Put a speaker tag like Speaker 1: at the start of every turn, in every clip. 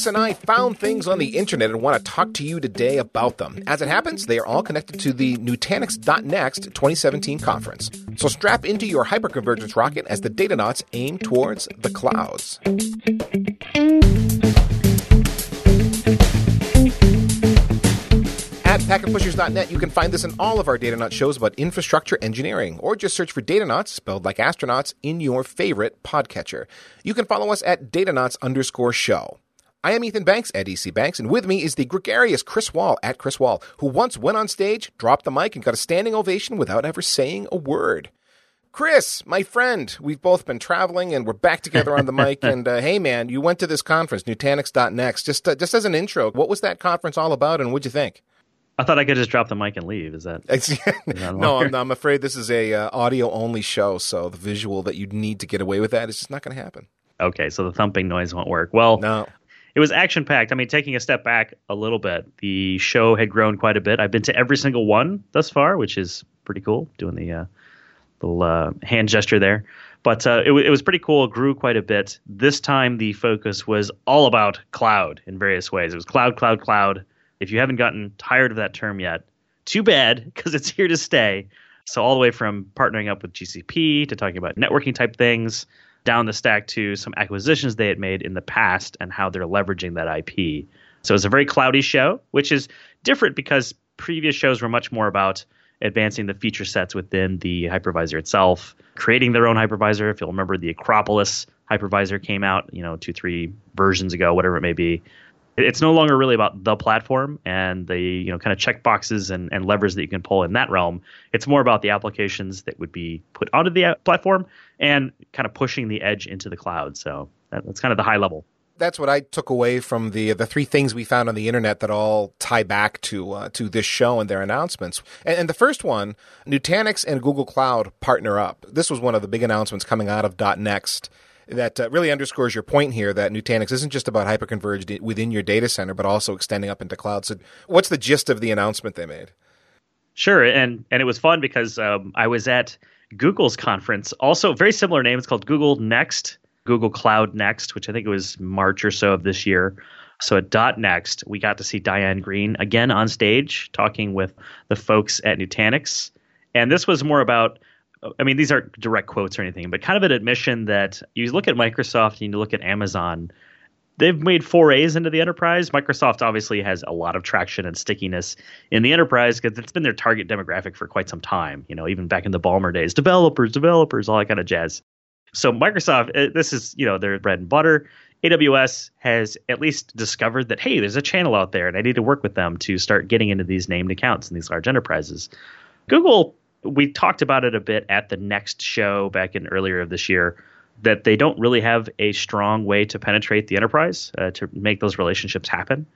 Speaker 1: Chris and I found things on the internet and want to talk to you today about them. As it happens, they are all connected to the Nutanix.next 2017 conference. So strap into your hyperconvergence rocket as the Datanauts aim towards the clouds. At packetpushers.net, you can find this in all of our Datanauts shows about infrastructure engineering, or just search for Datanauts, spelled like astronauts, in your favorite podcatcher. You can follow us at Datanauts underscore show. I am Ethan Banks at EC Banks, and with me is the gregarious Chris Wahl at Chris Wahl, who once went on stage, dropped the mic, and got a standing ovation without ever saying a word. Chris, my friend, we've both been traveling and we're back together on the mic. And uh, hey, man, you went to this conference, Nutanix.next. Just, uh, just as an intro, what was that conference all about, and what'd you think?
Speaker 2: I thought I could just drop the mic and leave. Is that? Is
Speaker 1: that no, I'm, I'm, afraid this is a uh, audio only show, so the visual that you need to get away with that is just not going to happen.
Speaker 2: Okay, so the thumping noise won't work. Well,
Speaker 1: no
Speaker 2: it was action packed. I mean, taking a step back a little bit, the show had grown quite a bit. I've been to every single one thus far, which is pretty cool. Doing the uh, little uh, hand gesture there, but uh, it, it was pretty cool. It grew quite a bit. This time, the focus was all about cloud in various ways. It was cloud, cloud, cloud. If you haven't gotten tired of that term yet, too bad because it's here to stay. So all the way from partnering up with GCP to talking about networking type things down the stack to some acquisitions they had made in the past and how they're leveraging that IP. So it's a very cloudy show, which is different because previous shows were much more about advancing the feature sets within the hypervisor itself, creating their own hypervisor. If you'll remember, the Acropolis hypervisor came out, you know, two, three versions ago, whatever it may be it's no longer really about the platform and the you know kind of check boxes and, and levers that you can pull in that realm. It's more about the applications that would be put onto the platform and kind of pushing the edge into the cloud. So that, that's kind of the high level.
Speaker 1: That's what I took away from the the three things we found on the internet that all tie back to uh, to this show and their announcements. And, and the first one, Nutanix and Google Cloud partner up. This was one of the big announcements coming out of .next that uh, really underscores your point here that Nutanix isn't just about hyperconverged within your data center, but also extending up into cloud. So, what's the gist of the announcement they made?
Speaker 2: Sure, and and it was fun because um, I was at Google's conference, also very similar name. It's called Google Next, Google Cloud Next, which I think it was March or so of this year. So at Dot Next, we got to see Diane Greene again on stage talking with the folks at Nutanix, and this was more about I mean, these aren't direct quotes or anything, but kind of an admission that you look at Microsoft and you look at Amazon, they've made forays into the enterprise. Microsoft obviously has a lot of traction and stickiness in the enterprise because it's been their target demographic for quite some time. You know, even back in the Ballmer days, developers, developers, all that kind of jazz. So Microsoft, uh, this is you know their bread and butter. AWS has at least discovered that hey, there's a channel out there, and I need to work with them to start getting into these named accounts in these large enterprises. Google we talked about it a bit at the next show back in earlier of this year that they don't really have a strong way to penetrate the enterprise uh, to make those relationships happen.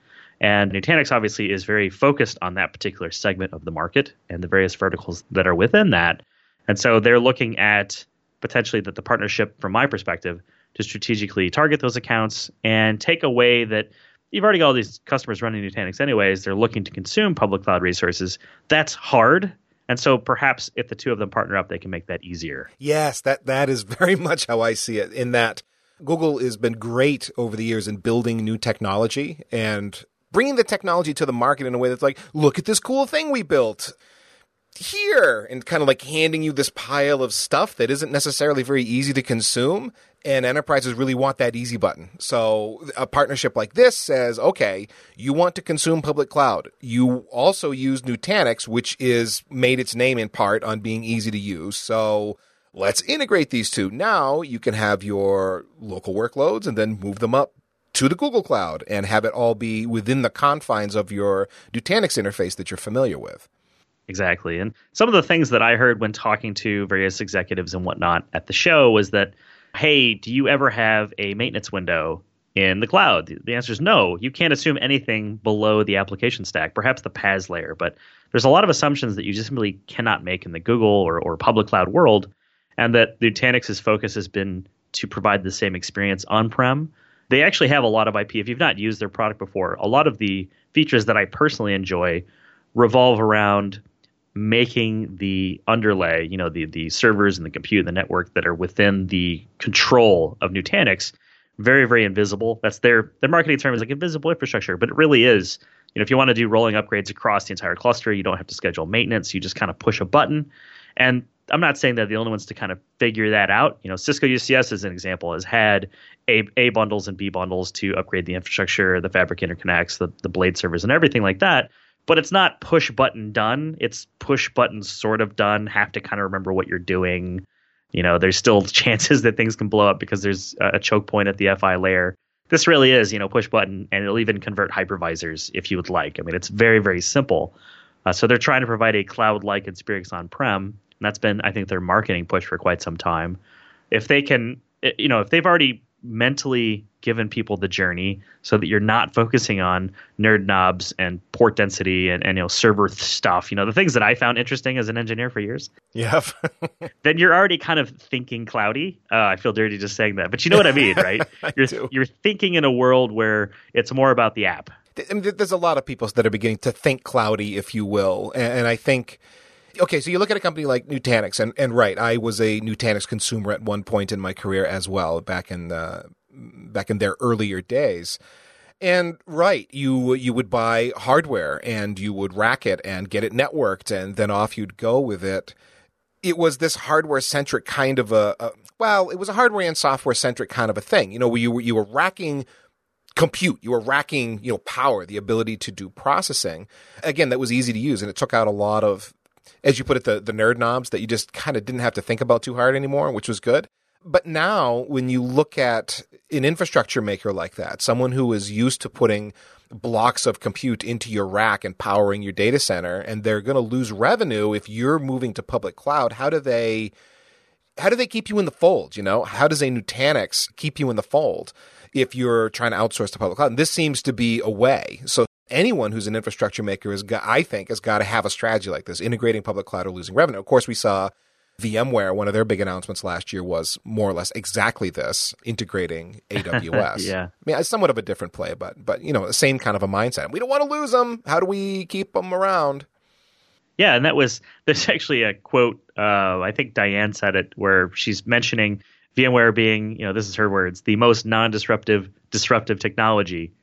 Speaker 2: And Nutanix obviously is very focused on that particular segment of the market and the various verticals that are within that. And so they're looking at potentially that the partnership, from my perspective, to strategically target those accounts and take away that you've already got all these customers running Nutanix anyways. They're looking to consume public cloud resources. That's hard and so perhaps if the two of them partner up, they can make that easier.
Speaker 1: Yes, that that is very much how I see it. In that Google has been great over the years in building new technology and bringing the technology to the market in a way that's like, look at this cool thing we built here and kind of like handing you this pile of stuff that isn't necessarily very easy to consume and enterprises really want that easy button. So a partnership like this says, okay, you want to consume public cloud. You also use Nutanix, which is made its name in part on being easy to use. So let's integrate these two. Now you can have your local workloads and then move them up to the Google Cloud and have it all be within the confines of your Nutanix interface that you're familiar with.
Speaker 2: Exactly. And some of the things that I heard when talking to various executives and whatnot at the show was that hey, do you ever have a maintenance window in the cloud? The answer is no. You can't assume anything below the application stack, perhaps the PaaS layer, but there's a lot of assumptions that you just really cannot make in the Google or, or public cloud world, and that Nutanix's focus has been to provide the same experience on prem. They actually have a lot of IP. If you've not used their product before, a lot of the features that I personally enjoy revolve around making the underlay, you know, the the servers and the compute and the network that are within the control of Nutanix, very very invisible. That's their their marketing term is like invisible infrastructure, but it really is. You know, if you want to do rolling upgrades across the entire cluster, you don't have to schedule maintenance. You just kind of push a button, and I'm not saying they're the only ones to kind of figure that out. You know, Cisco UCS as an example has had A, A bundles and B bundles to upgrade the infrastructure, the fabric interconnects, the, the blade servers, and everything like that. But it's not push button done. It's push button sort of done. Have to kind of remember what you're doing. You know, there's still chances that things can blow up because there's a choke point at the FI layer. This really is, you know, push button, and it'll even convert hypervisors if you would like. I mean, it's very, very simple. Uh, so they're trying to provide a cloud-like experience on-prem and that's been, I think, their marketing push for quite some time. If they can, eh, you know, if they've already mentally given people the journey so that you're not focusing on nerd knobs and port density and, and you know server stuff. You know the things that i found interesting as an engineer for years.
Speaker 1: Yeah
Speaker 2: then you're already kind of thinking cloudy. Uh, i feel dirty just saying that but you know what i mean right? You're,
Speaker 1: do.
Speaker 2: you're thinking in a world where it's more about the app.
Speaker 1: I mean, there's a lot of people that are beginning to think cloudy if you will. And, and i think okay, so you look at a company like Nutanix, and, and right, I was a Nutanix consumer at one point in my career as well, back in the, back in their earlier days. And right, you you would buy hardware and you would rack it and get it networked, and then off you'd go with it. It was this hardware centric kind of a, a well, it was a hardware and software centric kind of a thing. You know, you were you were racking compute. You were racking, you know, power, the ability to do processing. Again, that was easy to use, and it took out a lot of as you put it, the, the nerd knobs that you just kind of didn't have to think about too hard anymore, which was good. But now, when you look at an infrastructure maker like that, someone who is used to putting blocks of compute into your rack and powering your data center, and they're going to lose revenue if you're moving to public cloud, how do they? How do they keep you in the fold? You know, how does a Nutanix keep you in the fold if you're trying to outsource to public cloud? And this seems to be a way. So anyone who's an infrastructure maker is, I think, has got to have a strategy like this, integrating public cloud or losing revenue. Of course, we saw VMware, one of their big announcements last year was more or less exactly this, integrating AWS.
Speaker 2: yeah. I
Speaker 1: mean, it's somewhat of a different play, but, but, you know, the same kind of a mindset. We don't want to lose them. How do we keep them around?
Speaker 2: Yeah, and that was there's actually a quote. Uh, I think Diane said it where she's mentioning VMware being, you know, this is her words, the most non-disruptive disruptive technology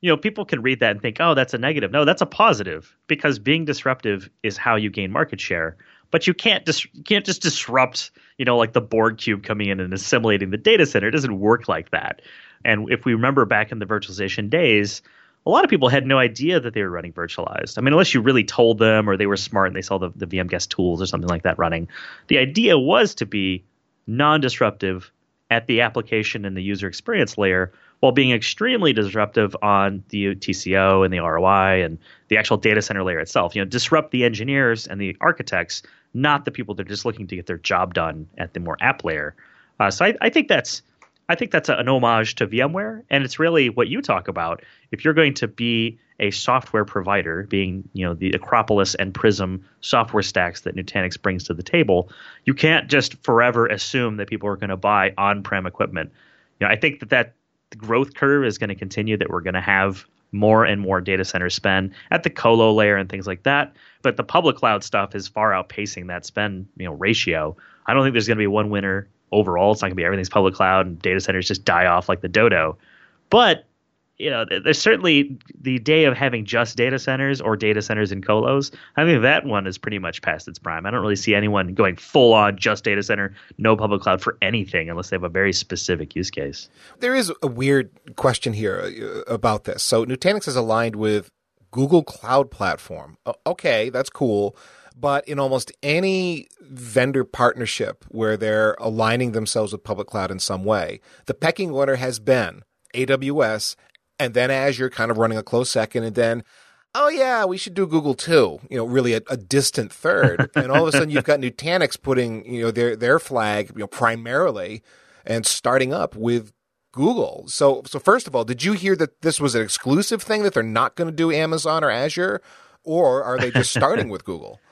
Speaker 2: you know, people can read that and think, oh, that's a negative. No, that's a positive because being disruptive is how you gain market share. But you can't dis- you can't just disrupt, you know, like the Borg cube coming in and assimilating the data center. It doesn't work like that. And if we remember back in the virtualization days, a lot of people had no idea that they were running virtualized. I mean, unless you really told them or they were smart and they saw the, the VM guest tools or something like that running. The idea was to be non disruptive at the application and the user experience layer while being extremely disruptive on the TCO and the ROI and the actual data center layer itself. You know, disrupt the engineers and the architects, not the people that are just looking to get their job done at the more app layer. Uh, so I, I, think that's I think that's a, an homage to VMware, and it's really what you talk about. If you're going to be a software provider, being you know the Acropolis and Prism software stacks that Nutanix brings to the table, you can't just forever assume that people are going to buy on-prem equipment. You know, I think that that the growth curve is going to continue, that we're going to have more and more data center spend at the colo layer and things like that. But the public cloud stuff is far outpacing that spend you know ratio. I don't think there's going to be one winner overall. It's not going to be everything's public cloud and data centers just die off like the dodo. But you know, there's certainly the day of having just data centers or data centers in colos. I think that one is pretty much past its prime. I don't really see anyone going full on just data center, no public cloud for anything unless they have a very specific use case.
Speaker 1: There is a weird question here uh, about this. So Nutanix is aligned with Google Cloud Platform. Okay, that's cool. But in almost any vendor partnership where they're aligning themselves with public cloud in some way, the pecking order has been AWS and then Azure kind of running a close second, and then oh yeah, we should do Google too. You know, really a, a distant third. and all of a sudden, you've got Nutanix putting you know their their flag you know primarily and starting up with Google. So so first of all, did you hear that this was an exclusive thing that they're not going to do Amazon or Azure, or are they just starting with Google?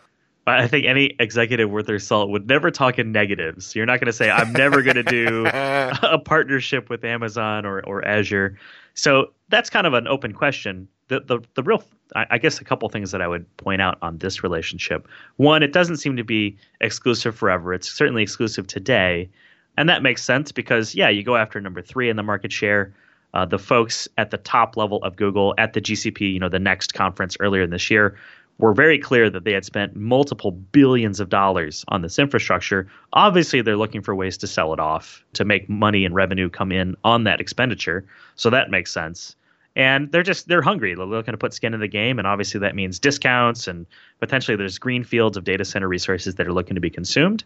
Speaker 2: I think any executive worth their salt would never talk in negatives. You're not going to say, I'm never going to do a partnership with Amazon or, or Azure. So that's kind of an open question. The, the, the real, I guess, a couple things that I would point out on this relationship. One, it doesn't seem to be exclusive forever. It's certainly exclusive today. And that makes sense because, yeah, you go after number three in the market share. Uh, the folks at the top level of Google at the GCP, you know, the next conference earlier in this year, were very clear that they had spent multiple billions of dollars on this infrastructure. Obviously, they're looking for ways to sell it off to make money and revenue come in on that expenditure. So that makes sense. And they're just they're hungry. They're looking to put skin in the game, and obviously that means discounts and potentially there's green fields of data center resources that are looking to be consumed.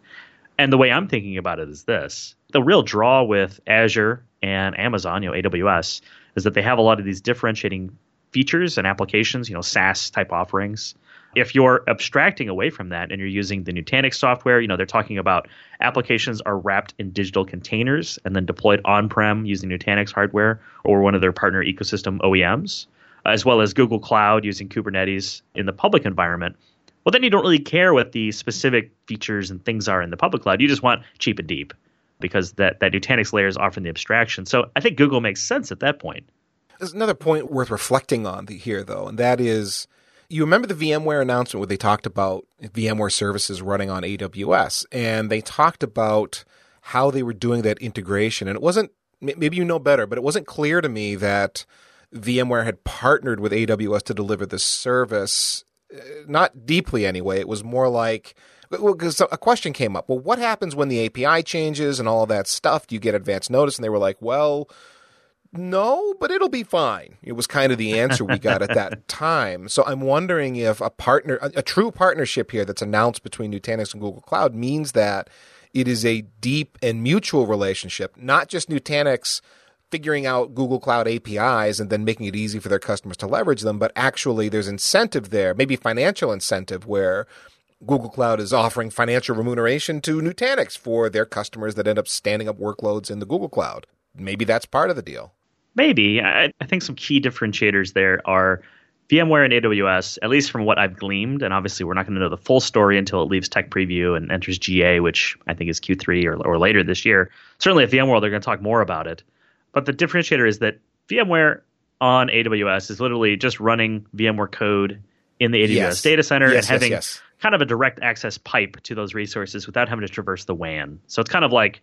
Speaker 2: And the way I'm thinking about it is this: the real draw with Azure and Amazon, you know, AWS, is that they have a lot of these differentiating features and applications, you know, SaaS type offerings. If you're abstracting away from that and you're using the Nutanix software, you know, they're talking about applications are wrapped in digital containers and then deployed on-prem using Nutanix hardware or one of their partner ecosystem OEMs, as well as Google Cloud using Kubernetes in the public environment. Well, then you don't really care what the specific features and things are in the public cloud. You just want cheap and deep because that, that Nutanix layer is offering the abstraction. So I think Google makes sense at that point.
Speaker 1: There's another point worth reflecting on here, though, and that is you remember the VMware announcement where they talked about VMware services running on AWS, and they talked about how they were doing that integration. And it wasn't, maybe you know better, but it wasn't clear to me that VMware had partnered with AWS to deliver this service. Uh, not deeply, anyway. It was more like, because a question came up. Well, what happens when the API changes and all of that stuff? Do you get advance notice? And they were like, well, no, but it'll be fine. It was kind of the answer we got at that time. So I'm wondering if a partner, a, a, true partnership here that's announced between Nutanix and Google Cloud means that it is a deep and mutual relationship, not just Nutanix figuring out Google Cloud APIs and then making it easy for their customers to leverage them, but actually there's incentive there, maybe financial incentive where Google Cloud is offering financial remuneration to Nutanix for their customers that end up standing up workloads in the Google Cloud. Maybe that's part of the deal.
Speaker 2: Maybe. I, I think some key differentiators there are VMware and AWS, at least from what I've gleaned, and obviously we're not going to know the full story until it leaves tech preview and enters GA, which I think is Q3 or, or later this year. Certainly at VMworld, they're going to talk more about it. But the differentiator is that VMware on AWS is literally just running VMware code in the AWS yes. data center yes, and having yes, kind of a direct access pipe to those resources without having to traverse the WAN. So it's kind of like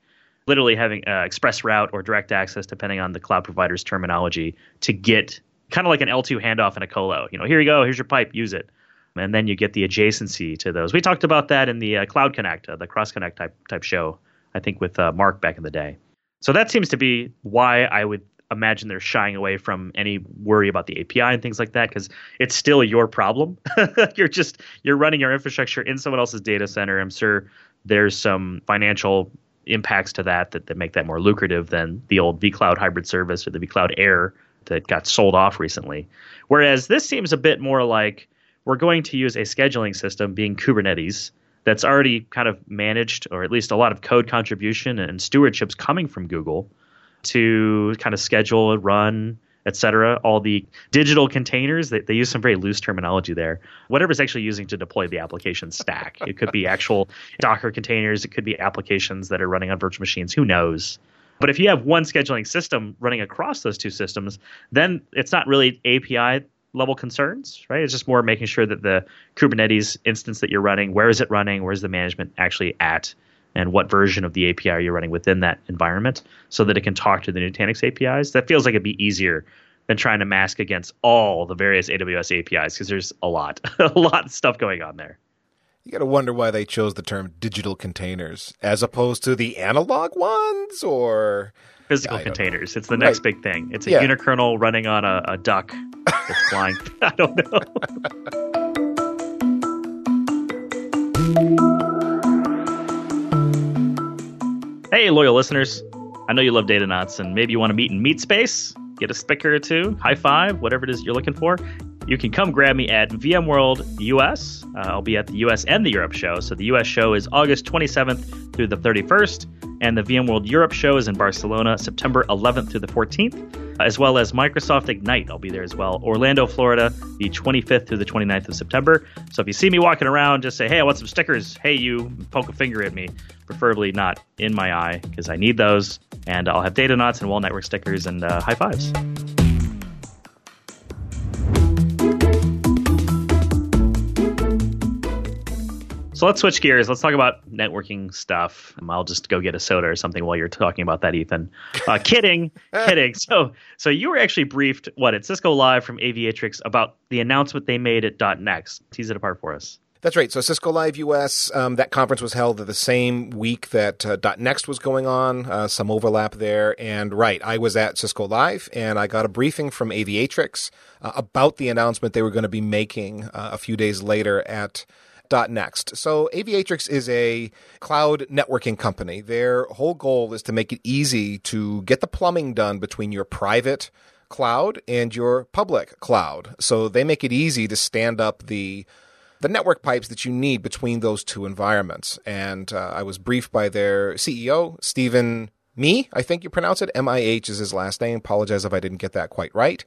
Speaker 2: literally having uh, express route or direct access, depending on the cloud provider's terminology, to get kind of like an L2 handoff in a colo. You know, here you go, here's your pipe, use it. And then you get the adjacency to those. We talked about that in the uh, Cloud Connect, uh, the Cross Connect type type show, I think with uh, Mark back in the day. So that seems to be why I would imagine they're shying away from any worry about the API and things like that because it's still your problem. you're just you're running your infrastructure in someone else's data center. I'm sure there's some financial impacts to that, that that make that more lucrative than the old vCloud hybrid service or the vCloud Air that got sold off recently. Whereas this seems a bit more like we're going to use a scheduling system, being Kubernetes, that's already kind of managed, or at least a lot of code contribution and stewardships coming from Google to kind of schedule, and run, etc. All the digital containers, they, they use some very loose terminology there. Whatever Whatever's actually using to deploy the application stack. it could be actual Docker containers, it could be applications that are running on virtual machines, who knows. But if you have one scheduling system running across those two systems, then it's not really API level concerns, right? It's just more making sure that the Kubernetes instance that you're running, where is it running? Where's the management actually at? And what version of the API you're running within that environment so that it can talk to the Nutanix APIs. That feels like it'd be easier than trying to mask against all the various AWS APIs because there's a lot, a lot of stuff going on there.
Speaker 1: You got to wonder why they chose the term digital containers as opposed to the analog ones or
Speaker 2: physical containers. It's the next right. big thing. It's a yeah. unikernel running on a, a duck that's flying. I don't know. Hey, loyal listeners. I know you love Datanauts, and maybe you want to meet in meet space, get a spicker or two, high five, whatever it is you're looking for. You can come grab me at VMworld US. Uh, I'll be at the US and the Europe show. So the US show is August 27th through the 31st, and the VMworld Europe show is in Barcelona, September 11th through the 14th as well as Microsoft Ignite. I'll be there as well. Orlando, Florida, the 25th through the 29th of September. So if you see me walking around, just say, hey, I want some stickers. Hey, you, poke a finger at me. Preferably not in my eye because I need those. And I'll have Datanauts and Wahl Network stickers and uh, high fives. So let's switch gears. Let's talk about networking stuff. I'll just go get a soda or something while you're talking about that, Ethan. Uh, kidding, kidding. So, so you were actually briefed what at Cisco Live from Aviatrix about the announcement they made at .next. Tease it apart for us.
Speaker 1: That's right. So Cisco Live US, um, that conference was held the same week that uh, .next was going on. Uh, some overlap there, and right, I was at Cisco Live, and I got a briefing from Aviatrix uh, about the announcement they were going to be making uh, a few days later at Next. So Aviatrix is a cloud networking company. Their whole goal is to make it easy to get the plumbing done between your private cloud and your public cloud. So they make it easy to stand up the the network pipes that you need between those two environments. And uh, I was briefed by their CEO, Steven Me, I think you pronounce it. M I H is his last name. Apologize if I didn't get that quite right.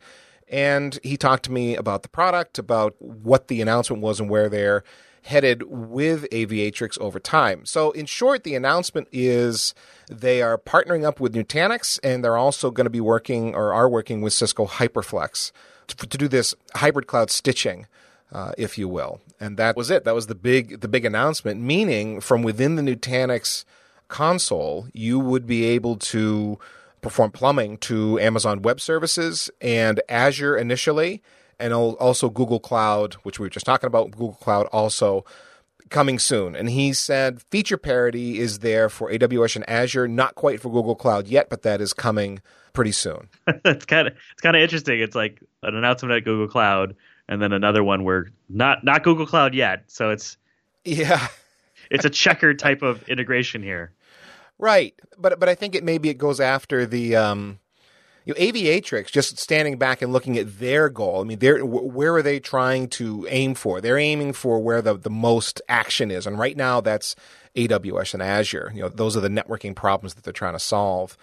Speaker 1: And he talked to me about the product, about what the announcement was and where they're headed with Aviatrix over time. So, in short, the announcement is they are partnering up with Nutanix and they're also going to be working or are working with Cisco HyperFlex to, to do this hybrid cloud stitching. Uh, if you will, and that was it. That was the big the big announcement. Meaning, from within the Nutanix console, you would be able to perform plumbing to Amazon Web Services and Azure initially, and also Google Cloud, which we were just talking about, Google Cloud also coming soon. And he said feature parity is there for AWS and Azure, not quite for Google Cloud yet, but that is coming pretty soon.
Speaker 2: it's kind of it's kind of interesting. It's like an announcement at Google Cloud, and then another one where not not Google Cloud yet. So it's
Speaker 1: yeah,
Speaker 2: it's a checkered type of integration here.
Speaker 1: Right, but but I think it maybe it goes after the um, you know, Aviatrix, just standing back and looking at their goal. I mean, where are they trying to aim for? They're aiming for where the, the most action is. And right now that's AWS and Azure. You know, those are the networking problems that they're trying to solve.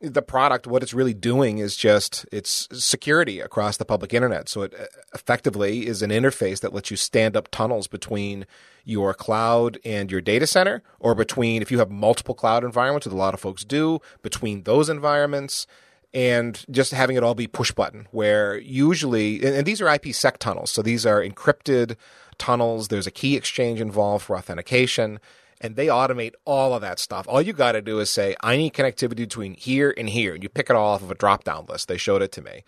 Speaker 1: The product, what it's really doing is just it's security across the public internet. So it uh, effectively is an interface that lets you stand up tunnels between your cloud and your data center, or between if you have multiple cloud environments, which a lot of folks do, between those environments and just having it all be push button where usually and, these are IPsec tunnels so these are encrypted tunnels. There's a key exchange involved for authentication and they automate all of that stuff. All you got to do is say I need connectivity between here and here and you pick it all off of a drop down list. They showed it to me.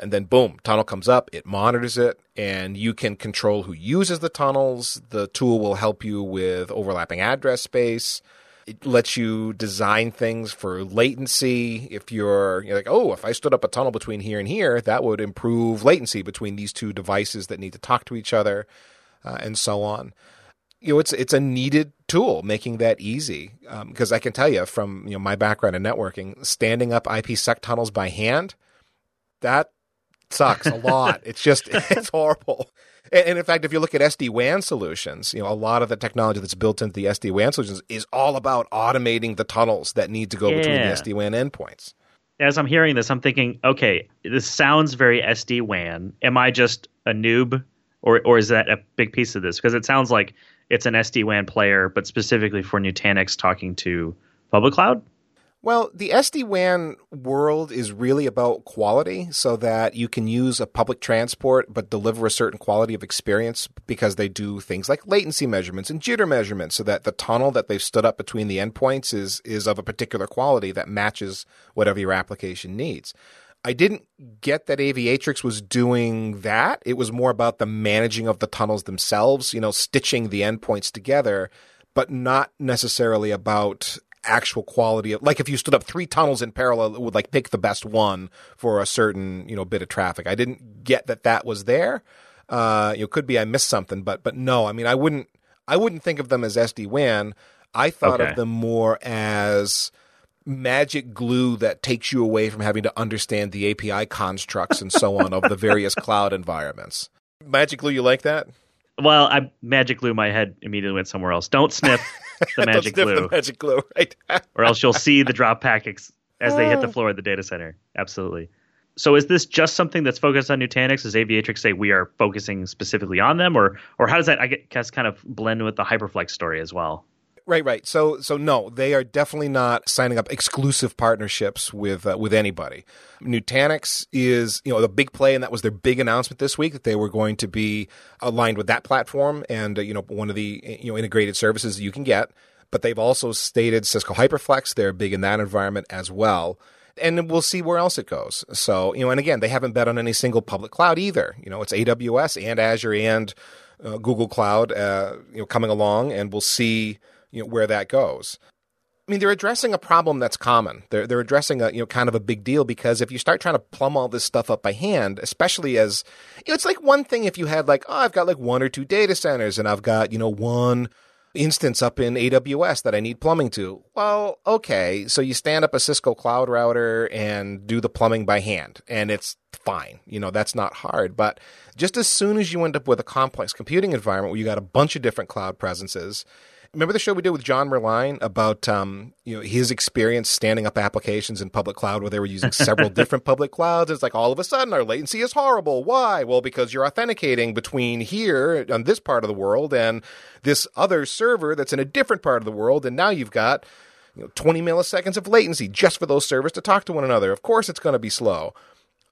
Speaker 1: And then boom tunnel comes up it monitors it and you can control who uses the tunnels. The tool will help you with overlapping address space it lets you design things for latency. If you're, you're, like, oh, if I stood up a tunnel between here and here, that would improve latency between these two devices that need to talk to each other, uh, and so on. You know, it's it's a needed tool, making that easy. Because um, I can tell you from you know my background in networking, standing up IPsec tunnels by hand, that sucks a lot. it's just it's horrible. And in fact, if you look at SD WAN solutions, you know, a lot of the technology that's built into the SD WAN solutions is all about automating the tunnels that need to go yeah. between the SD WAN endpoints.
Speaker 2: As I'm hearing this, I'm thinking, okay, this sounds very SD WAN. Am I just a noob, or or is that a big piece of this? Because it sounds like it's an SD WAN player, but specifically for Nutanix talking to public cloud.
Speaker 1: Well, the SD WAN world is really about quality so that you can use a public transport but deliver a certain quality of experience because they do things like latency measurements and jitter measurements so that the tunnel that they've stood up between the endpoints is, is of a particular quality that matches whatever your application needs. I didn't get that Aviatrix was doing that. It was more about the managing of the tunnels themselves, you know, stitching the endpoints together, but not necessarily about actual quality of like if you stood up three tunnels in parallel it would like pick the best one for a certain you know bit of traffic. I didn't get that that was there. Uh you know could be i missed something but but no i mean i wouldn't i wouldn't think of them as sd-wan i thought okay. of them more as magic glue that takes you away from having to understand the api constructs and so on of the various cloud environments. Magic glue you like that
Speaker 2: well, I magic glue my head immediately went somewhere else. Don't sniff the magic
Speaker 1: Don't
Speaker 2: glue.
Speaker 1: The magic glue, right?
Speaker 2: or else you'll see the drop packets as they hit the uh. floor of the data center. Absolutely. So is this just something that's focused on Nutanix? Does Aviatrix say we are focusing specifically on them, or or how does that I guess kind of blend with the HyperFlex story as well?
Speaker 1: Right, right. So, so no, they are definitely not signing up exclusive partnerships with uh, with anybody. Nutanix is, you know, the big play, and that was their big announcement this week that they were going to be aligned with that platform and uh, you know one of the you know integrated services you can get. But they've also stated Cisco HyperFlex; they're big in that environment as well. And we'll see where else it goes. So, you know, and again, they haven't bet on any single public cloud either. You know, it's AWS and Azure and uh, Google Cloud, uh, you know, coming along, and we'll see you know, where that goes. I mean, they're addressing a problem that's common. They're they're addressing a you know kind of a big deal because if you start trying to plumb all this stuff up by hand, especially as you know, it's like one thing if you had like oh I've got like one or two data centers and I've got you know one instance up in AWS that I need plumbing to. Well, okay, so you stand up a Cisco cloud router and do the plumbing by hand, and it's fine. You know, that's not hard. But just as soon as you end up with a complex computing environment where you got a bunch of different cloud presences, Remember the show we did with John Merline about um, you know his experience standing up applications in public cloud where they were using several different public clouds. It's like all of a sudden our latency is horrible. Why? Well, because you're authenticating between here on this part of the world and this other server that's in a different part of the world, and now you've got you know, 20 milliseconds of latency just for those servers to talk to one another. Of course, it's going to be slow.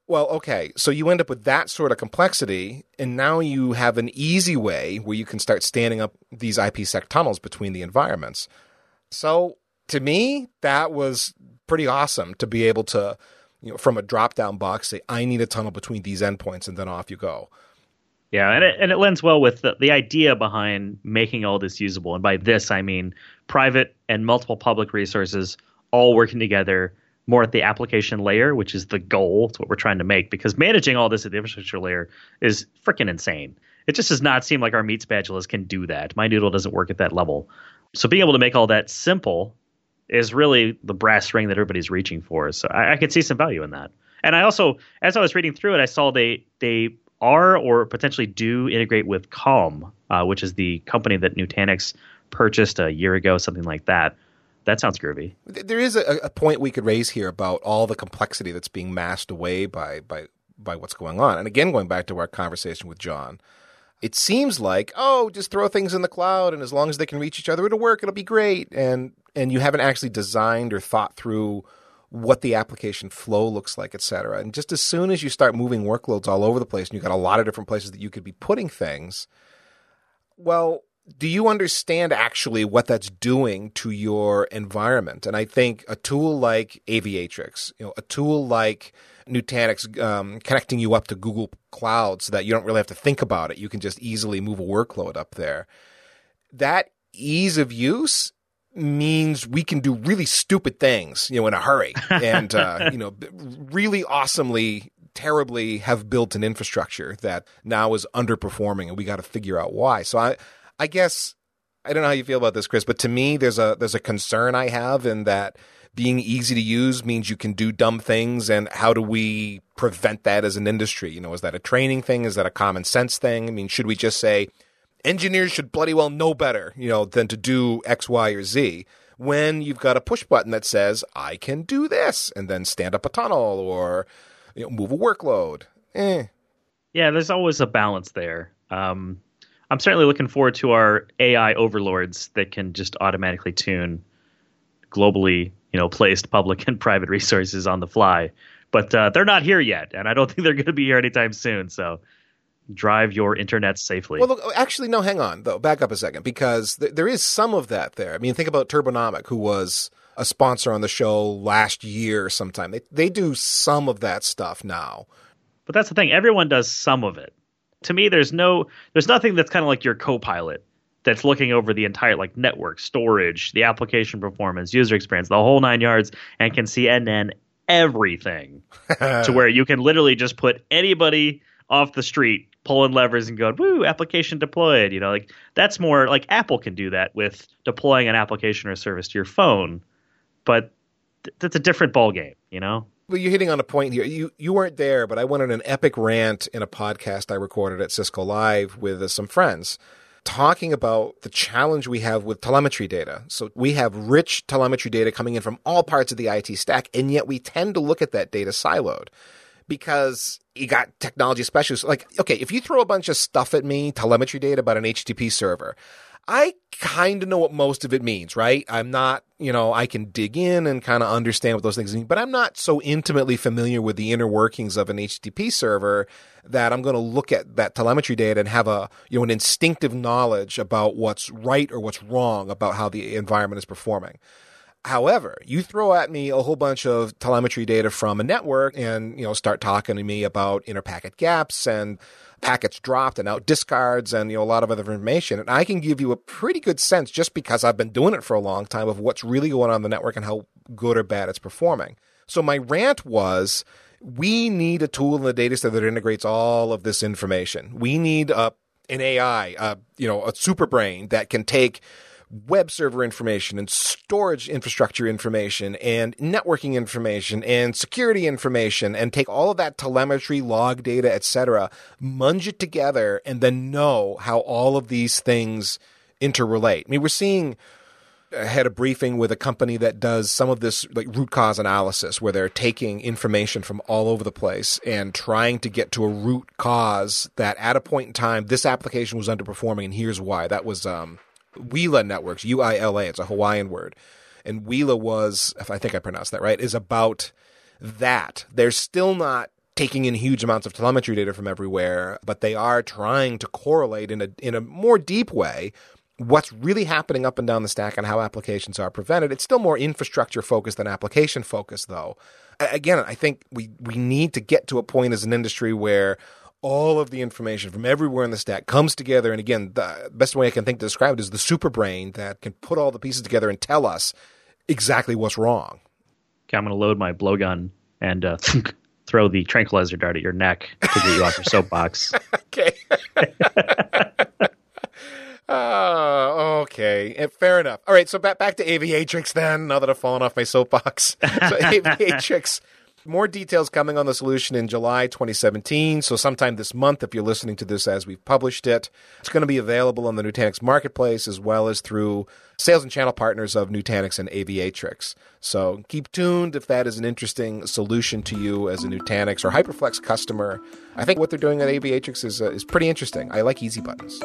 Speaker 1: Well, okay. So you end up with that sort of complexity, and now you have an easy way where you can start standing up these IPsec tunnels between the environments. So to me, that was pretty awesome to be able to, you know, from a drop down box say, I need a tunnel between these endpoints, and then off you go.
Speaker 2: Yeah, and it, and it lends well with the, the idea behind making all this usable. And by this, I mean private and multiple public resources all working together more at the application layer, which is the goal. It's what we're trying to make because managing all this at the infrastructure layer is freaking insane. It just does not seem like our meat spatulas can do that. MyNoodle doesn't work at that level. So being able to make all that simple is really the brass ring that everybody's reaching for. So I, I could see some value in that. And I also, as I was reading through it, I saw they they are or potentially do integrate with Calm, uh, which is the company that Nutanix purchased a year ago, something like that. That sounds groovy.
Speaker 1: There is a, a, point we could raise here about all the complexity that's being masked away by by by what's going on. And again, going back to our conversation with John, it seems like oh, just throw things in the cloud, and as long as they can reach each other, it'll work. It'll be great. And and you haven't actually designed or thought through what the application flow looks like, et cetera. And just as soon as you start moving workloads all over the place, and you've got a lot of different places that you could be putting things, well, do you understand actually what that's doing to your environment? And I think a tool like Aviatrix, you know, a tool like Nutanix um, connecting you up to Google Cloud so that you don't really have to think about it. You can just easily move a workload up there. That ease of use means we can do really stupid things, you know, in a hurry, and uh, you know, really awesomely terribly have built an infrastructure that now is underperforming and we got to figure out why. So I I guess I don't know how you feel about this, Chris, but to me, there's a there's a concern I have in that being easy to use means you can do dumb things, and how do we prevent that as an industry? You know, is that a training thing? Is that a common sense thing? I mean, should we just say engineers should bloody well know better, you know, than to do X, Y, or Z? When you've got a push button that says I can do this, and then stand up a tunnel or you know, move a workload. Eh.
Speaker 2: Yeah, there's always a balance there. Um, I'm certainly looking forward to our AI overlords that can just automatically tune globally, you know, placed public and private resources on the fly. But uh, they're not here yet, and I don't think they're going to be here anytime soon. So drive your internet safely.
Speaker 1: Well, look, actually, no, hang on, though. Back up a second, because th- there is some of that there. I mean, think about Turbonomic, who was a sponsor on the show last year sometime. They, they do some of that stuff now.
Speaker 2: But that's the thing. Everyone does some of it to me there's no there's nothing that's kind of like your co-pilot that's looking over the entire like network storage the application performance user experience the whole nine yards and can see end to end everything to where you can literally just put anybody off the street pulling levers and going woo application deployed you know like that's more like apple can do that with deploying an application or service to your phone but th- that's a different ball game you know
Speaker 1: well, you're hitting on a point here. You you weren't there, but I went on an epic rant in a podcast I recorded at Cisco Live with uh, some friends talking about the challenge we have with telemetry data. So we have rich telemetry data coming in from all parts of the IT stack, and yet we tend to look at that data siloed because you got technology specialists. Like, okay, if you throw a bunch of stuff at me, telemetry data about an HTTP server, I kind of know what most of it means, right? I'm not, you know, I can dig in and kind of understand what those things mean, but I'm not so intimately familiar with the inner workings of an HTTP server that I'm going to look at that telemetry data and have a, you know, an instinctive knowledge about what's right or what's wrong about how the environment is performing. However, you throw at me a whole bunch of telemetry data from a network and, you know, start talking to me about interpacket gaps and packets dropped and out discards and you know a lot of other information. And i can give you a pretty good sense just because i've been doing it for a long time of what's really going on in the network and how good or bad it's performing. So my rant was we need a tool in the data set that integrates all of this information. We need a an ai a, you know a super brain that can take web server information and storage infrastructure information and networking information and security information and take all of that telemetry, log data, etc., munge it together and then know how all of these things interrelate. I mean, we're seeing I had a briefing with a company that does some of this like root cause analysis where they're taking information from all over the place and trying to get to a root cause that at a point in time this application was underperforming and here's why. That was um Uila Networks, U I L A. It's a Hawaiian word. And Uila was, if I think I pronounced that right, is about that. They're still not taking in huge amounts of telemetry data from everywhere, but they are trying to correlate in a in a more deep way what's really happening up and down the stack and how applications are prevented. It's still more infrastructure focused than application focused though. Again, I think we we need to get to a point as an industry where all of the information from everywhere in the stack comes together. And again, the best way I can think to describe it is the super brain that can put all the pieces together and tell us exactly what's wrong.
Speaker 2: Okay, I'm going to load my blowgun and uh, throw the tranquilizer dart at your neck to get you off your soapbox.
Speaker 1: okay. Oh, okay. Fair enough. All right, so back back to Aviatrix then. Now that I've fallen off my soapbox, so Aviatrix more details coming on the solution in July 2017. So, sometime this month, if you're listening to this as we've published it, it's going to be available on the Nutanix marketplace as well as through sales and channel partners of Nutanix and Aviatrix. So, keep tuned if that is an interesting solution to you as a Nutanix or Hyperflex customer. I think what they're doing at Aviatrix is, uh, is pretty interesting. I like easy buttons.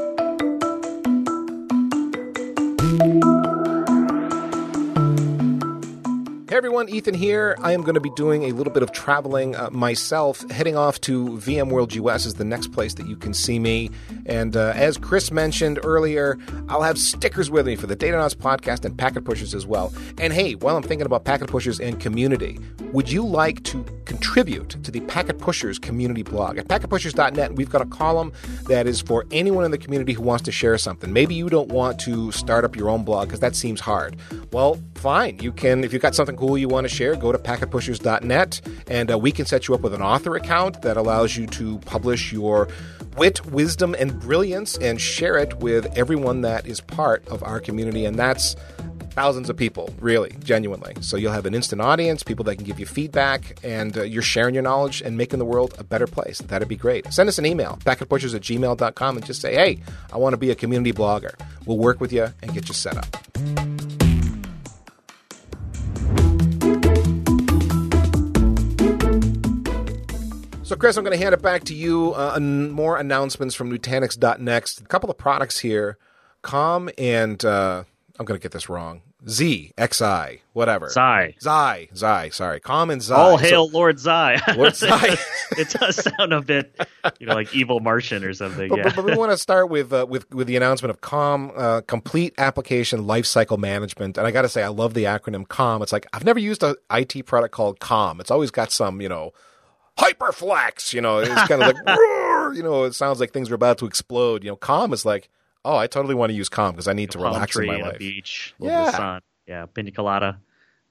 Speaker 1: Hey everyone, Ethan here. I am going to be doing a little bit of traveling uh, myself. Heading off to VMworld US is the next place that you can see me. And uh, as Chris mentioned earlier, I'll have stickers with me for the Datanauts podcast and Packet Pushers as well. And hey, while I'm thinking about Packet Pushers and community, would you like to contribute to the Packet Pushers community blog? At packetpushers.net, we've got a column that is for anyone in the community who wants to share something. Maybe you don't want to start up your own blog because that seems hard. Well, fine. You can, if you've got something cool you want to share, go to packetpushers.net and uh, we can set you up with an author account that allows you to publish your wit, wisdom, and brilliance and share it with everyone that is part of our community. And that's thousands of people, really, genuinely. So you'll have an instant audience, people that can give you feedback, and uh, you're sharing your knowledge and making the world a better place. That'd be great. Send us an email, packetpushers at gmail.com, and just say, hey, I want to be a community blogger. We'll work with you and get you set up. So, Chris, I'm going to hand it back to you. Uh, more announcements from Nutanix.next. A couple of products here Calm and, uh, I'm going to get this wrong. Z, XI, whatever.
Speaker 2: Xi.
Speaker 1: Xi, Xi, sorry. Calm and Xi.
Speaker 2: All hail so, Lord Xi.
Speaker 1: Lord Xi.
Speaker 2: it does sound a bit, you know, like evil Martian or something.
Speaker 1: But,
Speaker 2: yeah.
Speaker 1: but, but we want to start with, uh, with, with the announcement of Calm, uh, Complete Application Lifecycle Management. And I got to say, I love the acronym Calm. It's like, I've never used an IT product called Calm. It's always got some, you know, hyperflex. You know, it's kind of like, roar, you know, it sounds like things are about to explode. You know, calm is like, oh, I totally want to use calm because I need to relax in my life.
Speaker 2: beach, yeah. sun, yeah, pina colada.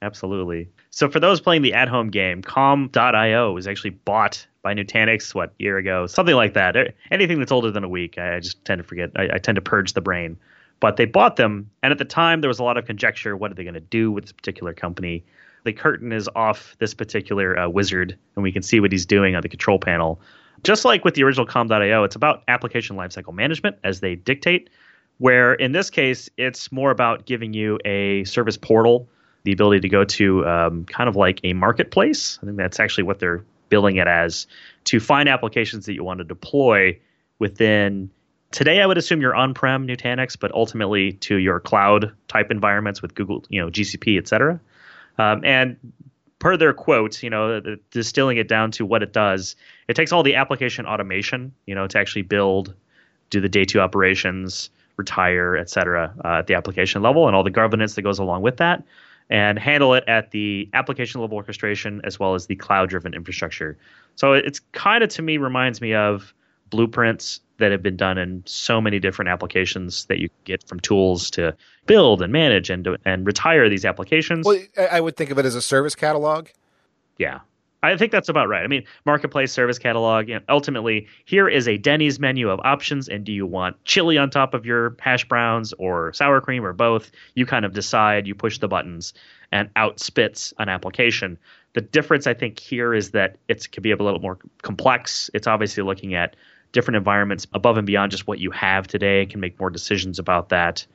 Speaker 2: Absolutely. So for those playing the at-home game, Calm.io was actually bought by Nutanix what year ago, something like that. Anything that's older than a week, I just tend to forget. I, I tend to purge the brain. But they bought them, and at the time there was a lot of conjecture. What are they going to do with this particular company? the curtain is off this particular uh, wizard, and we can see what he's doing on the control panel. Just like with the original Calm.io, it's about application lifecycle management as they dictate, where in this case, it's more about giving you a service portal, the ability to go to um, kind of like a marketplace. I think that's actually what they're billing it as to find applications that you want to deploy within Today, I would assume you're on-prem Nutanix, but ultimately to your cloud type environments with Google, you know, GCP, et cetera. Um, and per their quote, you know, distilling it down to what it does, it takes all the application automation, you know, to actually build, do the day two operations, retire, et cetera, uh, at the application level, and all the governance that goes along with that, and handle it at the application level orchestration as well as the cloud driven infrastructure. So it's kind of to me reminds me of blueprints that have been done in so many different applications that you get from tools to build and manage and and retire these applications.
Speaker 1: Well, I would think of it as a service catalog.
Speaker 2: Yeah. I think that's about right. I mean, marketplace service catalog. You know, ultimately, here is a Denny's menu of options, and do you want chili on top of your hash browns or sour cream or both? You kind of decide. You push the buttons, and out spits an application. The difference, I think, here is that it can be a little more complex. It's obviously looking at different environments above and beyond just what you have today and can make more decisions about that.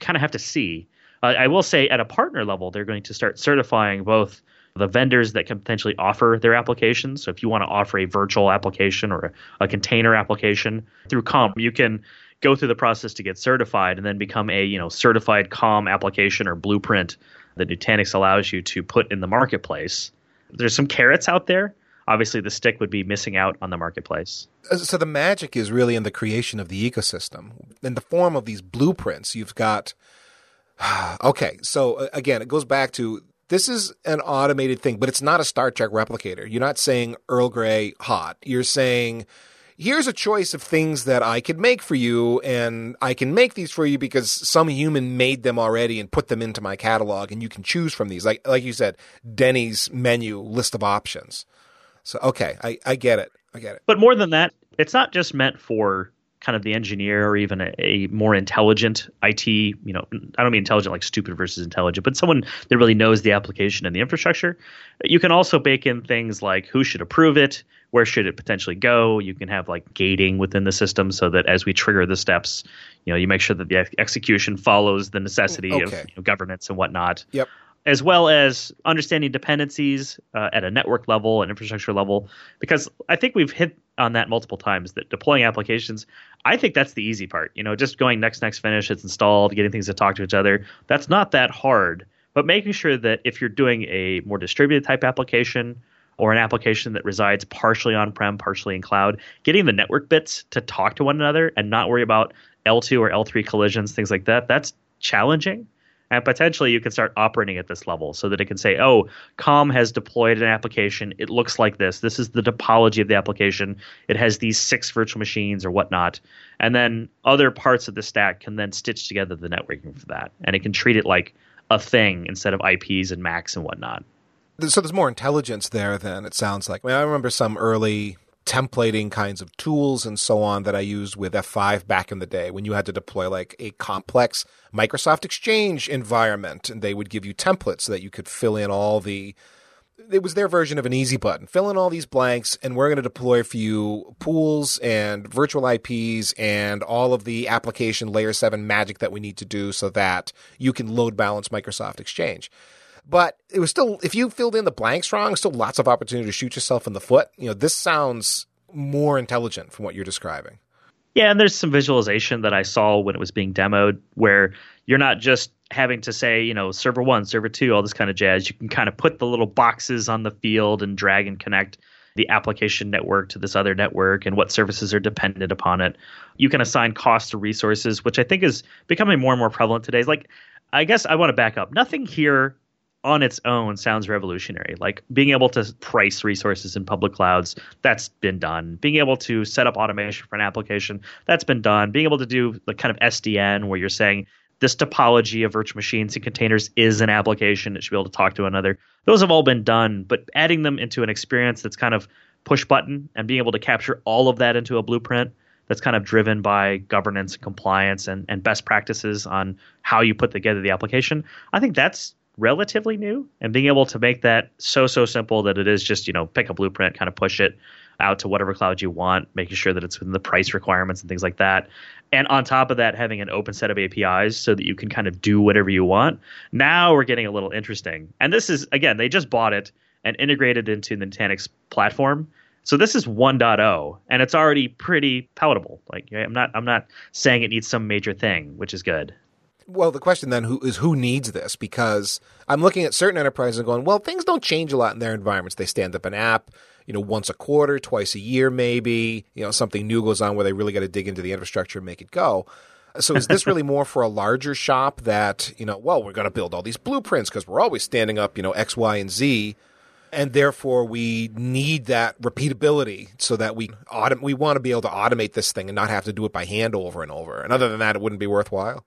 Speaker 2: Kind of have to see. Uh, I will say at a partner level, they're going to start certifying both the vendors that can potentially offer their applications. So if you want to offer a virtual application or a, a container application through Calm, you can go through the process to get certified and then become a you know certified Calm application or blueprint that Nutanix allows you to put in the marketplace. There's some carrots out there obviously the stick would be missing out on the marketplace.
Speaker 1: Uh, so the magic is really in the creation of the ecosystem. In the form of these blueprints, you've got okay, so uh, again, it goes back to this is an automated thing, but it's not a Star Trek replicator. You're not saying Earl Grey hot. You're saying here's a choice of things that I could make for you, and I can make these for you because some human made them already and put them into my catalog, and you can choose from these. Like like you said, Denny's menu list of options. So okay, I, I get it. I get it.
Speaker 2: But more than that, it's not just meant for kind of the engineer or even a, a, more intelligent IT, you know, I don't mean intelligent like stupid versus intelligent, but someone that really knows the application and the infrastructure. You can also bake in things like who should approve it, where should it potentially go. You can have like gating within the system so that as we trigger the steps, you know, you make sure that the execution follows the necessity okay. of you know, governance and whatnot.
Speaker 1: Yep
Speaker 2: as well as understanding dependencies uh, at a network level and infrastructure level. Because I think we've hit on that multiple times that deploying applications, I think that's the easy part. You know, just going next, next, finish, it's installed, getting things to talk to each other. That's not that hard. But making sure that if you're doing a more distributed type application or an application that resides partially on prem, partially in cloud, getting the network bits to talk to one another and not worry about L2 or L3 collisions, things like that, that's challenging and potentially you can start operating at this level so that it can say, oh, Calm has deployed an application. It looks like this. This is the topology of the application. It has these six virtual machines or whatnot. And then other parts of the stack can then stitch together the networking for that. And it can treat it like a thing instead of IPs and MACs and whatnot.
Speaker 1: So there's more intelligence there than it sounds like. I mean, I remember some early templating kinds of tools and so on that I used with F5 back in the day when you had to deploy like a complex Microsoft Exchange environment and they would give you templates so that you could fill in all the it was their version of an easy button. Fill in all these blanks and we're going to deploy for you pools and virtual IPs and all of the application layer 7 magic that we need to do so that you can load balance Microsoft Exchange. But it was still, if you filled in the blanks wrong, still lots of opportunity to shoot yourself in the foot. You know, this sounds more intelligent from what you're describing.
Speaker 2: Yeah, and there's some visualization that I saw when it was being demoed where you're not just having to say, you know, server one, server two, all this kind of jazz. You can kind of put the little boxes on the field and drag and connect the application network to this other network and what services are dependent upon it. You can assign cost to resources, which I think is becoming more and more prevalent today. Like, I guess I want to back up. Nothing here on its own sounds revolutionary. Like being able to price resources in public clouds, that's been done. Being able to set up automation for an application, that's been done. Being able to do the kind of SDN where you're saying this topology of virtual machines and containers is an application that should be able to talk to another. Those have all been done, but adding them into an experience that's kind of push button and being able to capture all of that into a blueprint that's kind of driven by governance and compliance and, and best practices on how you put together the application. I think that's relatively new and being able to make that so so simple that it is just you know pick a blueprint kind of push it out to whatever cloud you want making sure that it's within the price requirements and things like that and on top of that having an open set of apis so that you can kind of do whatever you want now we're getting a little interesting and this is again they just bought it and integrated into the nutanix platform So this is 1.0 and it's already pretty palatable. Like I'm not I'm not saying it needs some major thing, which is good.
Speaker 1: Well, the question then who is who needs this? Because I'm looking at certain enterprises and going, well, things don't change a lot in their environments. They stand up an app, you know, once a quarter, twice a year, maybe. You know, something new goes on where they really got to dig into the infrastructure and make it go. So is this really more for a larger shop that, you know, well, we're going to build all these blueprints because we're always standing up, you know, X, Y, and Z. And therefore we need that repeatability so that we autom- we want to be able to automate this thing and not have to do it by hand over and over. And other than that, it wouldn't be worthwhile.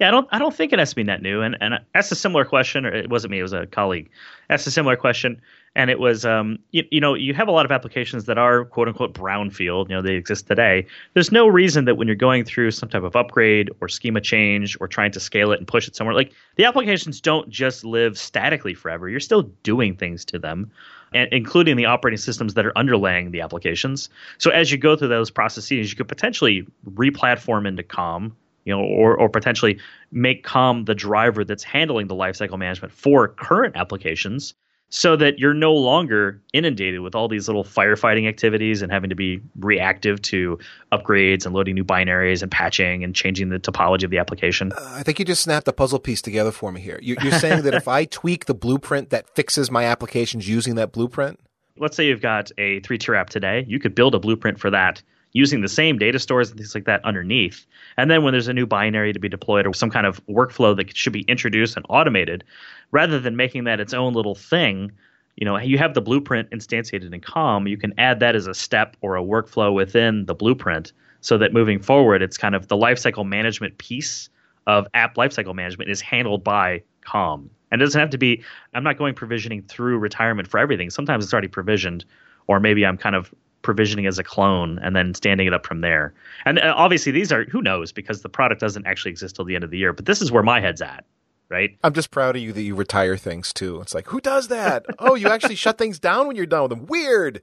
Speaker 2: Yeah, I don't I don't think it has to be net new. And and asked a similar question, or it wasn't me, it was a colleague. Asked a similar question, and it was um you, you know you have a lot of applications that are quote unquote brownfield. You know they exist today. There's no reason that when you're going through some type of upgrade or schema change or trying to scale it and push it somewhere, like the applications don't just live statically forever. You're still doing things to them. And including the operating systems that are underlaying the applications. So as you go through those processes, you could potentially replatform into Calm, you know, or, or potentially make Calm the driver that's handling the lifecycle management for current applications so that you're no longer inundated with all these little firefighting activities and having to be reactive to upgrades and loading new binaries and patching and changing the topology of the application.
Speaker 1: Uh, I think you just snapped the puzzle piece together for me here. You're, you're saying that if I tweak the blueprint that fixes my applications using that blueprint?
Speaker 2: Let's say you've got a three tier app today, you could build a blueprint for that using the same data stores and things like that underneath. And then when there's a new binary to be deployed or some kind of workflow that should be introduced and automated, rather than making that its own little thing, you know, you have the blueprint instantiated in Calm, you can add that as a step or a workflow within the blueprint so that moving forward, it's kind of the lifecycle management piece of app lifecycle management is handled by Calm. And it doesn't have to be, I'm not going provisioning through retirement for everything. Sometimes it's already provisioned, or maybe I'm kind of provisioning as a clone and then standing it up from there. And uh, obviously, these are who knows because the product doesn't actually exist till the end of the year. But this is where my head's at, right?
Speaker 1: I'm just proud of you that you retire things too. It's like who does that? oh, you actually shut things down when you're done with them. Weird.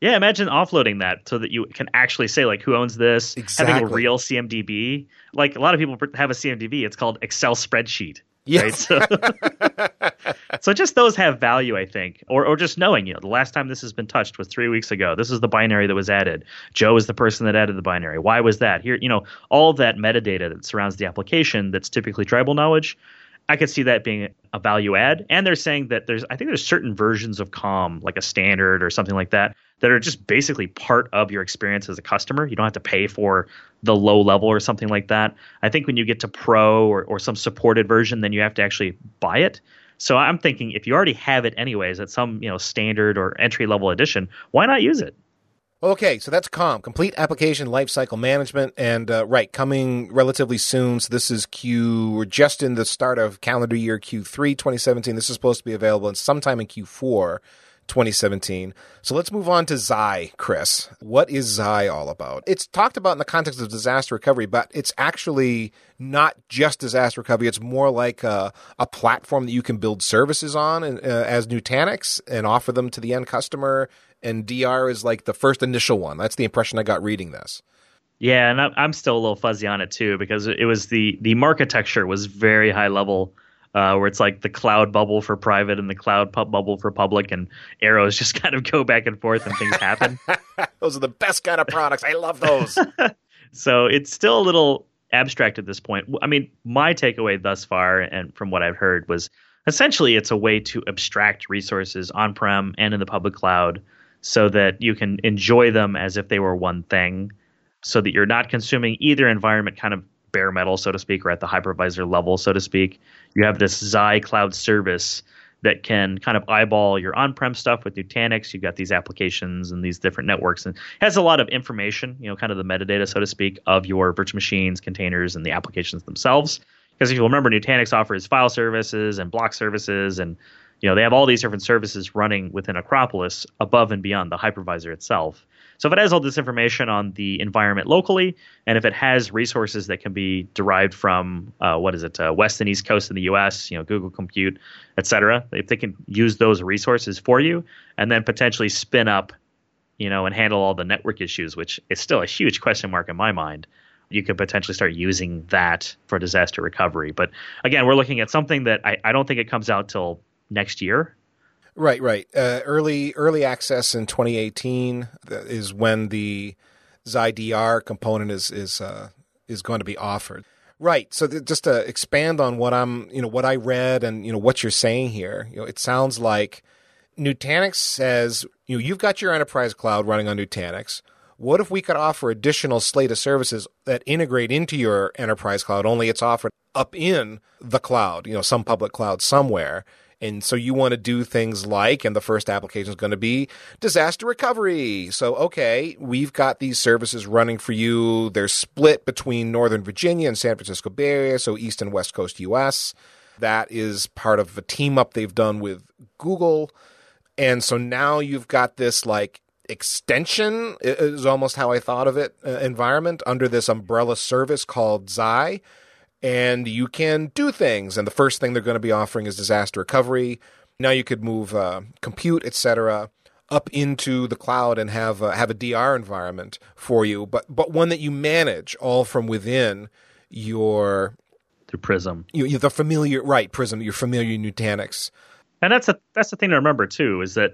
Speaker 2: Yeah, imagine offloading that so that you can actually say like who owns this,
Speaker 1: exactly.
Speaker 2: having a real CMDB. Like a lot of people have a CMDB, it's called Excel spreadsheet.
Speaker 1: Yeah.
Speaker 2: Right? So, so just those have value, I think, or or just knowing, you know, the last time this has been touched was three weeks ago. This is the binary that was added. Joe is the person that added the binary. Why was that? Here, you know, all that metadata that surrounds the application that's typically tribal knowledge. I could see that being a value add. And they're saying that there's, I think there's certain versions of Calm, like a standard or something like that, that are just basically part of your experience as a customer. You don't have to pay for the low level or something like that. I think when you get to pro or, or some supported version, then you have to actually buy it. So I'm thinking if you already have it anyways at some you know standard or entry level edition, why not use it?
Speaker 1: Okay, so that's Calm, Complete Application Lifecycle Management, and uh, right, coming relatively soon. So this is Q. We're just in the start of calendar year Q3 2017. This is supposed to be available in sometime in Q4 2017. So let's move on to Xi, Chris. What is Xi all about? It's talked about in the context of disaster recovery, but it's actually not just disaster recovery. It's more like a, a platform that you can build services on and, uh, as Nutanix and offer them to the end customer. And DR is like the first initial one. That's the impression I got reading this.
Speaker 2: Yeah, and I'm still a little fuzzy on it too because it was the the architecture was very high level uh, where it's like the cloud bubble for private and the cloud pub bubble for public, and arrows just kind of go back and forth and things happen.
Speaker 1: those are the best kind of products. I love those.
Speaker 2: so it's still a little abstract at this point. I mean, my takeaway thus far, and from what I've heard, was essentially it's a way to abstract resources on prem and in the public cloud so that you can enjoy them as if they were one thing so that you're not consuming either environment kind of bare metal, so to speak, or at the hypervisor level, so to speak. You have this Xi cloud service that can kind of eyeball your on-prem stuff with Nutanix. You've got these applications and these different networks, and has a lot of information, you know, kind of the metadata, so to speak, of your virtual machines, containers, and the applications themselves. Because if you remember, Nutanix offers file services and block services, and you know they have all these different services running within Acropolis above and beyond the hypervisor itself. So if it has all this information on the environment locally, and if it has resources that can be derived from uh, what is it, uh, west and east coast in the U.S., you know, Google Compute, et cetera, if they can use those resources for you, and then potentially spin up, you know, and handle all the network issues, which is still a huge question mark in my mind. You could potentially start using that for disaster recovery. But again, we're looking at something that I, I don't think it comes out till next year
Speaker 1: Right, right. Uh, early early access in 2018 is when the Xi DR component is is uh, is going to be offered. Right. So th- just to expand on what I'm, you know, what I read and you know what you're saying here, you know, it sounds like Nutanix says, you know, you've got your enterprise cloud running on Nutanix. What if we could offer additional slate of services that integrate into your enterprise cloud, only it's offered up in the cloud, you know, some public cloud somewhere. And so you want to do things like, and the first application is going to be disaster recovery. So, okay, we've got these services running for you. They're split between Northern Virginia and San Francisco Bay Area, so East and West Coast US. That is part of a team up they've done with Google. And so now you've got this like extension is almost how I thought of it uh, environment under this umbrella service called Xi and you can do things. And the first thing they're going to be offering is disaster recovery. Now you could move uh, compute, etc., up into the cloud and have uh, have a DR environment for you, but but one that you manage all from within your
Speaker 2: through Prism.
Speaker 1: You, the familiar right Prism, your familiar Nutanix.
Speaker 2: And that's a that's the thing to remember too is that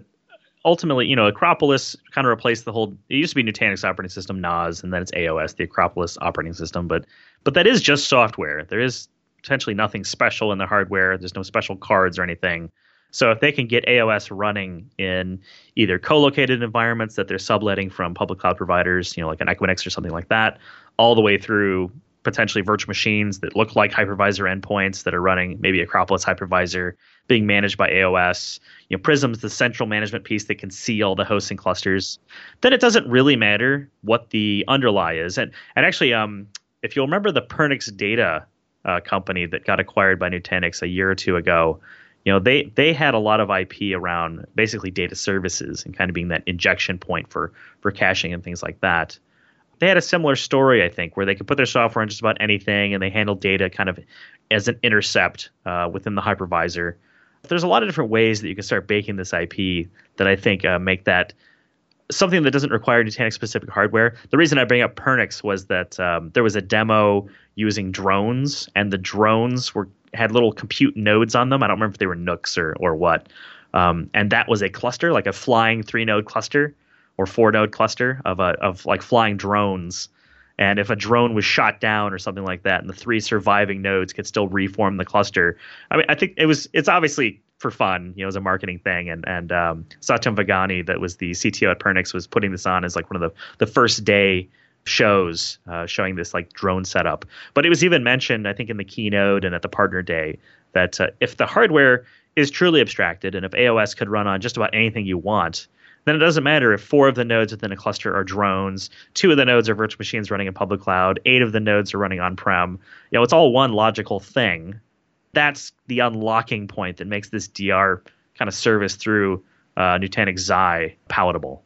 Speaker 2: ultimately, you know, Acropolis kind of replaced the whole. It used to be Nutanix operating system, NOS, and then it's AOS, the Acropolis operating system. But but that is just software. There is potentially nothing special in the hardware. There's no special cards or anything. So if they can get AOS running in either co-located environments that they're subletting from public cloud providers, you know, like an Equinix or something like that, all the way through potentially virtual machines that look like hypervisor endpoints that are running maybe Acropolis hypervisor being managed by AOS. You know, Prism's the central management piece that can see all the hosting clusters. Then it doesn't really matter what the underlie is. And and actually, um, if you'll remember the Pernix Data uh, company that got acquired by Nutanix a year or two ago, you know they they had a lot of IP around basically data services and kind of being that injection point for for caching and things like that. They had a similar story, I think, where they could put their software on just about anything and they handle data kind of as an intercept uh, within the hypervisor. There's a lot of different ways that you can start baking this IP that I think uh, make that something that doesn't require Nutanix specific hardware. The reason I bring up Pernix was that um, there was a demo using drones, and the drones were had little compute nodes on them. I don't remember if they were NUCs or or what. Um, and that was a cluster, like a flying three node cluster or four node cluster of a of like flying drones. And if a drone was shot down or something like that, and the three surviving nodes could still reform the cluster, I mean, I think it was it's obviously for fun, you know, as a marketing thing. And and um, Satyam Vaghani, that was the CTO at Pernix, was putting this on as like one of the the first day shows uh, showing this like drone setup. But it was even mentioned, I think, in the keynote and at the partner day that uh, if the hardware is truly abstracted and if AOS could run on just about anything you want, then it doesn't matter if four of the nodes within a cluster are drones, two of the nodes are virtual machines running in public cloud, eight of the nodes are running on prem. You know, it's all one logical thing that's the unlocking point that makes this DR kind of service through uh, Nutanix Xi palatable.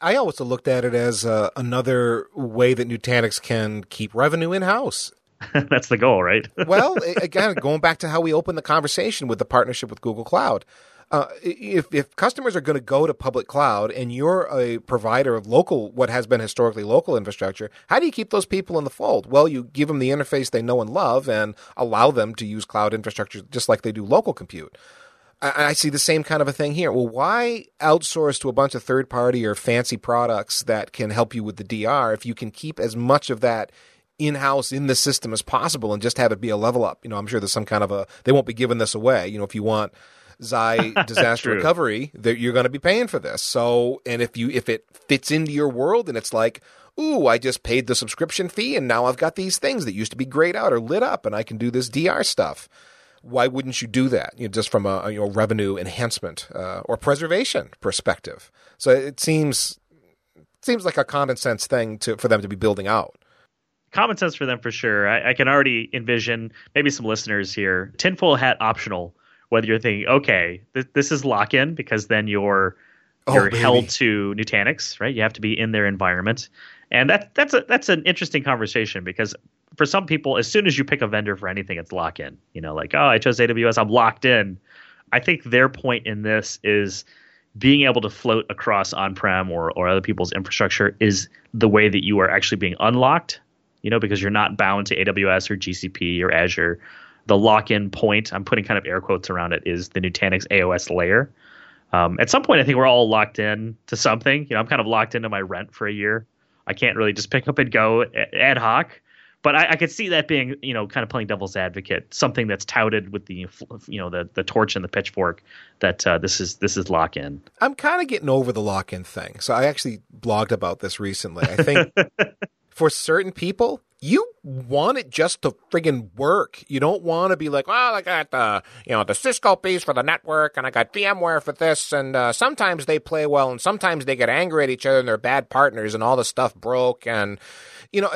Speaker 1: I always looked at it as uh, another way that Nutanix can keep revenue in house.
Speaker 2: That's the goal, right?
Speaker 1: well, again, going back to how we opened the conversation with the partnership with Google Cloud. Uh, if, if customers are going to go to public cloud and you're a provider of local, what has been historically local infrastructure, how do you keep those people in the fold? Well, you give them the interface they know and love and allow them to use cloud infrastructure just like they do local compute. I, I see the same kind of a thing here. Well, why outsource to a bunch of third party or fancy products that can help you with the DR if you can keep as much of that in house in the system as possible and just have it be a level up? You know, I'm sure there's some kind of a, they won't be giving this away. You know, if you want, Xi disaster recovery, that you're going to be paying for this. So, and if you if it fits into your world and it's like, ooh, I just paid the subscription fee and now I've got these things that used to be grayed out or lit up and I can do this DR stuff. Why wouldn't you do that? You know, just from a you know revenue enhancement uh, or preservation perspective. So it seems seems like a common sense thing to for them to be building out
Speaker 2: common sense for them for sure. I, I, can already envision maybe some listeners here. Tinfoil hat optional whether you're thinking, okay, th- this is lock in because then you're oh, you're baby. held to Nutanix, right? You have to be in their environment, and that that's a that's an interesting conversation because for some people, as soon as you pick a vendor for anything, it's lock in. You know, like oh, I chose AWS, I'm locked in. I think their point in this is being able to float across on-prem or, or other people's infrastructure is the way that you are actually being unlocked you know because you're not bound to aws or gcp or azure the lock-in point, I'm putting kind of air quotes around it, is the Nutanix AOS layer. Um, at some point, I think we're all locked in to something. You know, I'm kind of locked into my rent for a year. I can't really just pick up and go ad hoc. But I, I could see that being, you know, kind of playing devil's advocate, something that's touted with the, you know, the the torch and the pitchfork that uh, this is this is lock in.
Speaker 1: I'm kind of getting over the lock in thing. So I actually blogged about this recently. I think for certain people, you want it just to friggin' work. You don't want to be like, well, I got the, you know, the Cisco piece for the network and I got VMware for this. And uh, sometimes they play well and sometimes they get angry at each other and they're bad partners and all the stuff broke and, you know,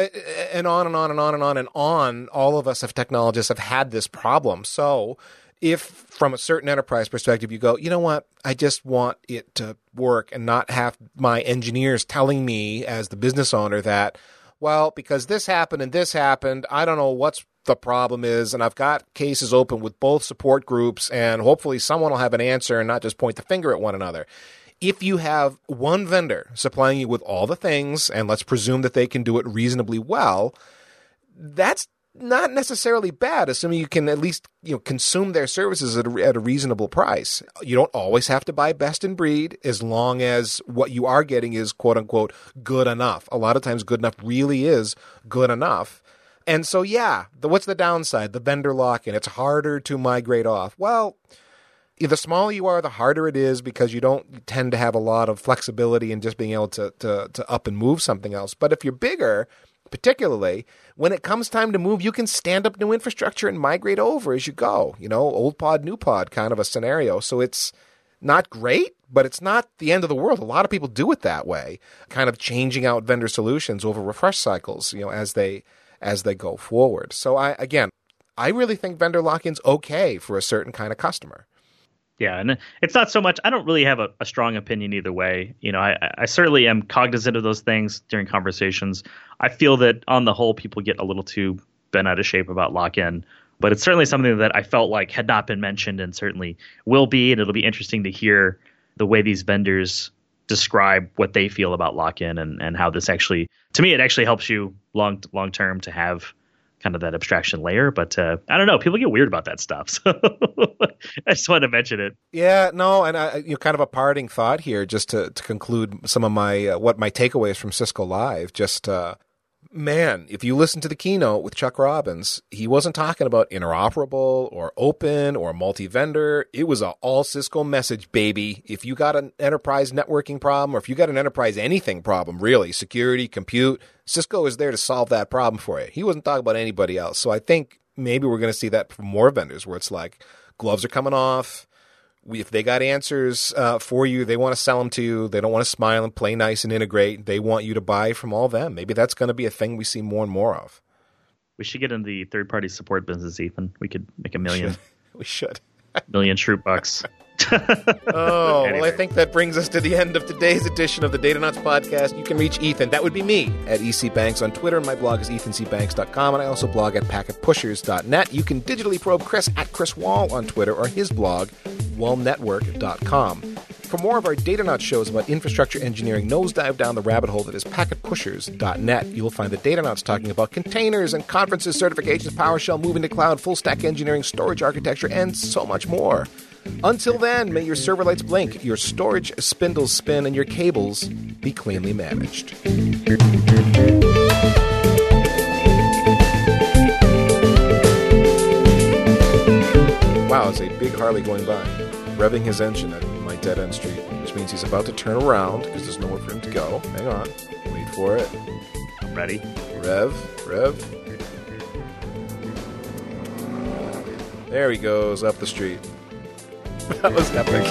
Speaker 1: and on and on and on and on and on. All of us as technologists have had this problem. So if from a certain enterprise perspective you go, you know what, I just want it to work and not have my engineers telling me as the business owner that, well, because this happened and this happened, I don't know what's the problem is, and I've got cases open with both support groups, and hopefully someone will have an answer and not just point the finger at one another. If you have one vendor supplying you with all the things, and let's presume that they can do it reasonably well, that's not necessarily bad, assuming you can at least you know consume their services at a, at a, reasonable price. You don't always have to buy best in breed, as long as what you are getting is quote unquote good enough. A lot of times, good enough really is good enough. And so, yeah, the, what's the downside? The vendor lock in. It's harder to migrate off. Well, the smaller you are, the harder it is because you don't tend to have a lot of flexibility in just being able to to, to up and move something else. But if you're bigger, particularly when it comes time to move, you can stand up new infrastructure and migrate over as you go. You know, old pod, new pod kind of a scenario. So it's not great, but it's not the end of the world. A lot of people do it that way, kind of changing out vendor solutions over refresh cycles, you know, as they as they go forward. So I again, I really think vendor lock-in's okay for a certain kind of customer.
Speaker 2: Yeah, and it's not so much. I don't really have a, a strong opinion either way. You know, I, I certainly am cognizant of those things during conversations. I feel that on the whole, people get a little too bent out of shape about lock in, but it's certainly something that I felt like had not been mentioned and certainly will be. And it'll be interesting to hear the way these vendors describe what they feel about lock in and, and how this actually, to me, it actually helps you long long term to have kind of that abstraction layer. But uh, I don't know, people get weird about that stuff. So I just wanted to mention it.
Speaker 1: Yeah, no, and I, you know, kind of a parting thought here, just to, to conclude some of my uh, what my takeaways from Cisco Live. Just uh, man, if you listen to the keynote with Chuck Robbins, he wasn't talking about interoperable or open or multi-vendor. It was a all Cisco message, baby. If you got an enterprise networking problem or if you got an enterprise anything problem, really, security, compute, Cisco is there to solve that problem for you. He wasn't talking about anybody else. So I think maybe we're going to see that from more vendors where it's like gloves are coming off if they got answers uh, for you, they want to sell them to you. They don't want to smile and play nice and integrate. They want you to buy from all them. Maybe that's going to be a thing we see more and more of.
Speaker 2: We should get in the third party support business, Ethan. We could make a million.
Speaker 1: we should.
Speaker 2: million Schrute bucks.
Speaker 1: oh, anyway. well, I think that brings us to the end of today's edition of the Datanauts podcast. You can reach Ethan, that would be me, at EC Banks on Twitter. My blog is ethancbanks.com, and I also blog at packetpushers.net. You can digitally probe Chris at Chris Wahl on Twitter or his blog, wahlnetwork.com. For more of our Datanauts shows about infrastructure engineering, nosedive down the rabbit hole that is packetpushers.net. You will find the Datanauts talking about containers and conferences, certifications, PowerShell, moving to cloud, full stack engineering, storage architecture, and so much more. Until then, may your server lights blink, your storage spindles spin, and your cables be cleanly managed. Wow, it's a big Harley going by, revving his engine at my dead end street, which means he's about to turn around because there's nowhere for him to go. Hang on, wait for it.
Speaker 2: I'm ready.
Speaker 1: Rev, rev. There he goes up the street. that was epic.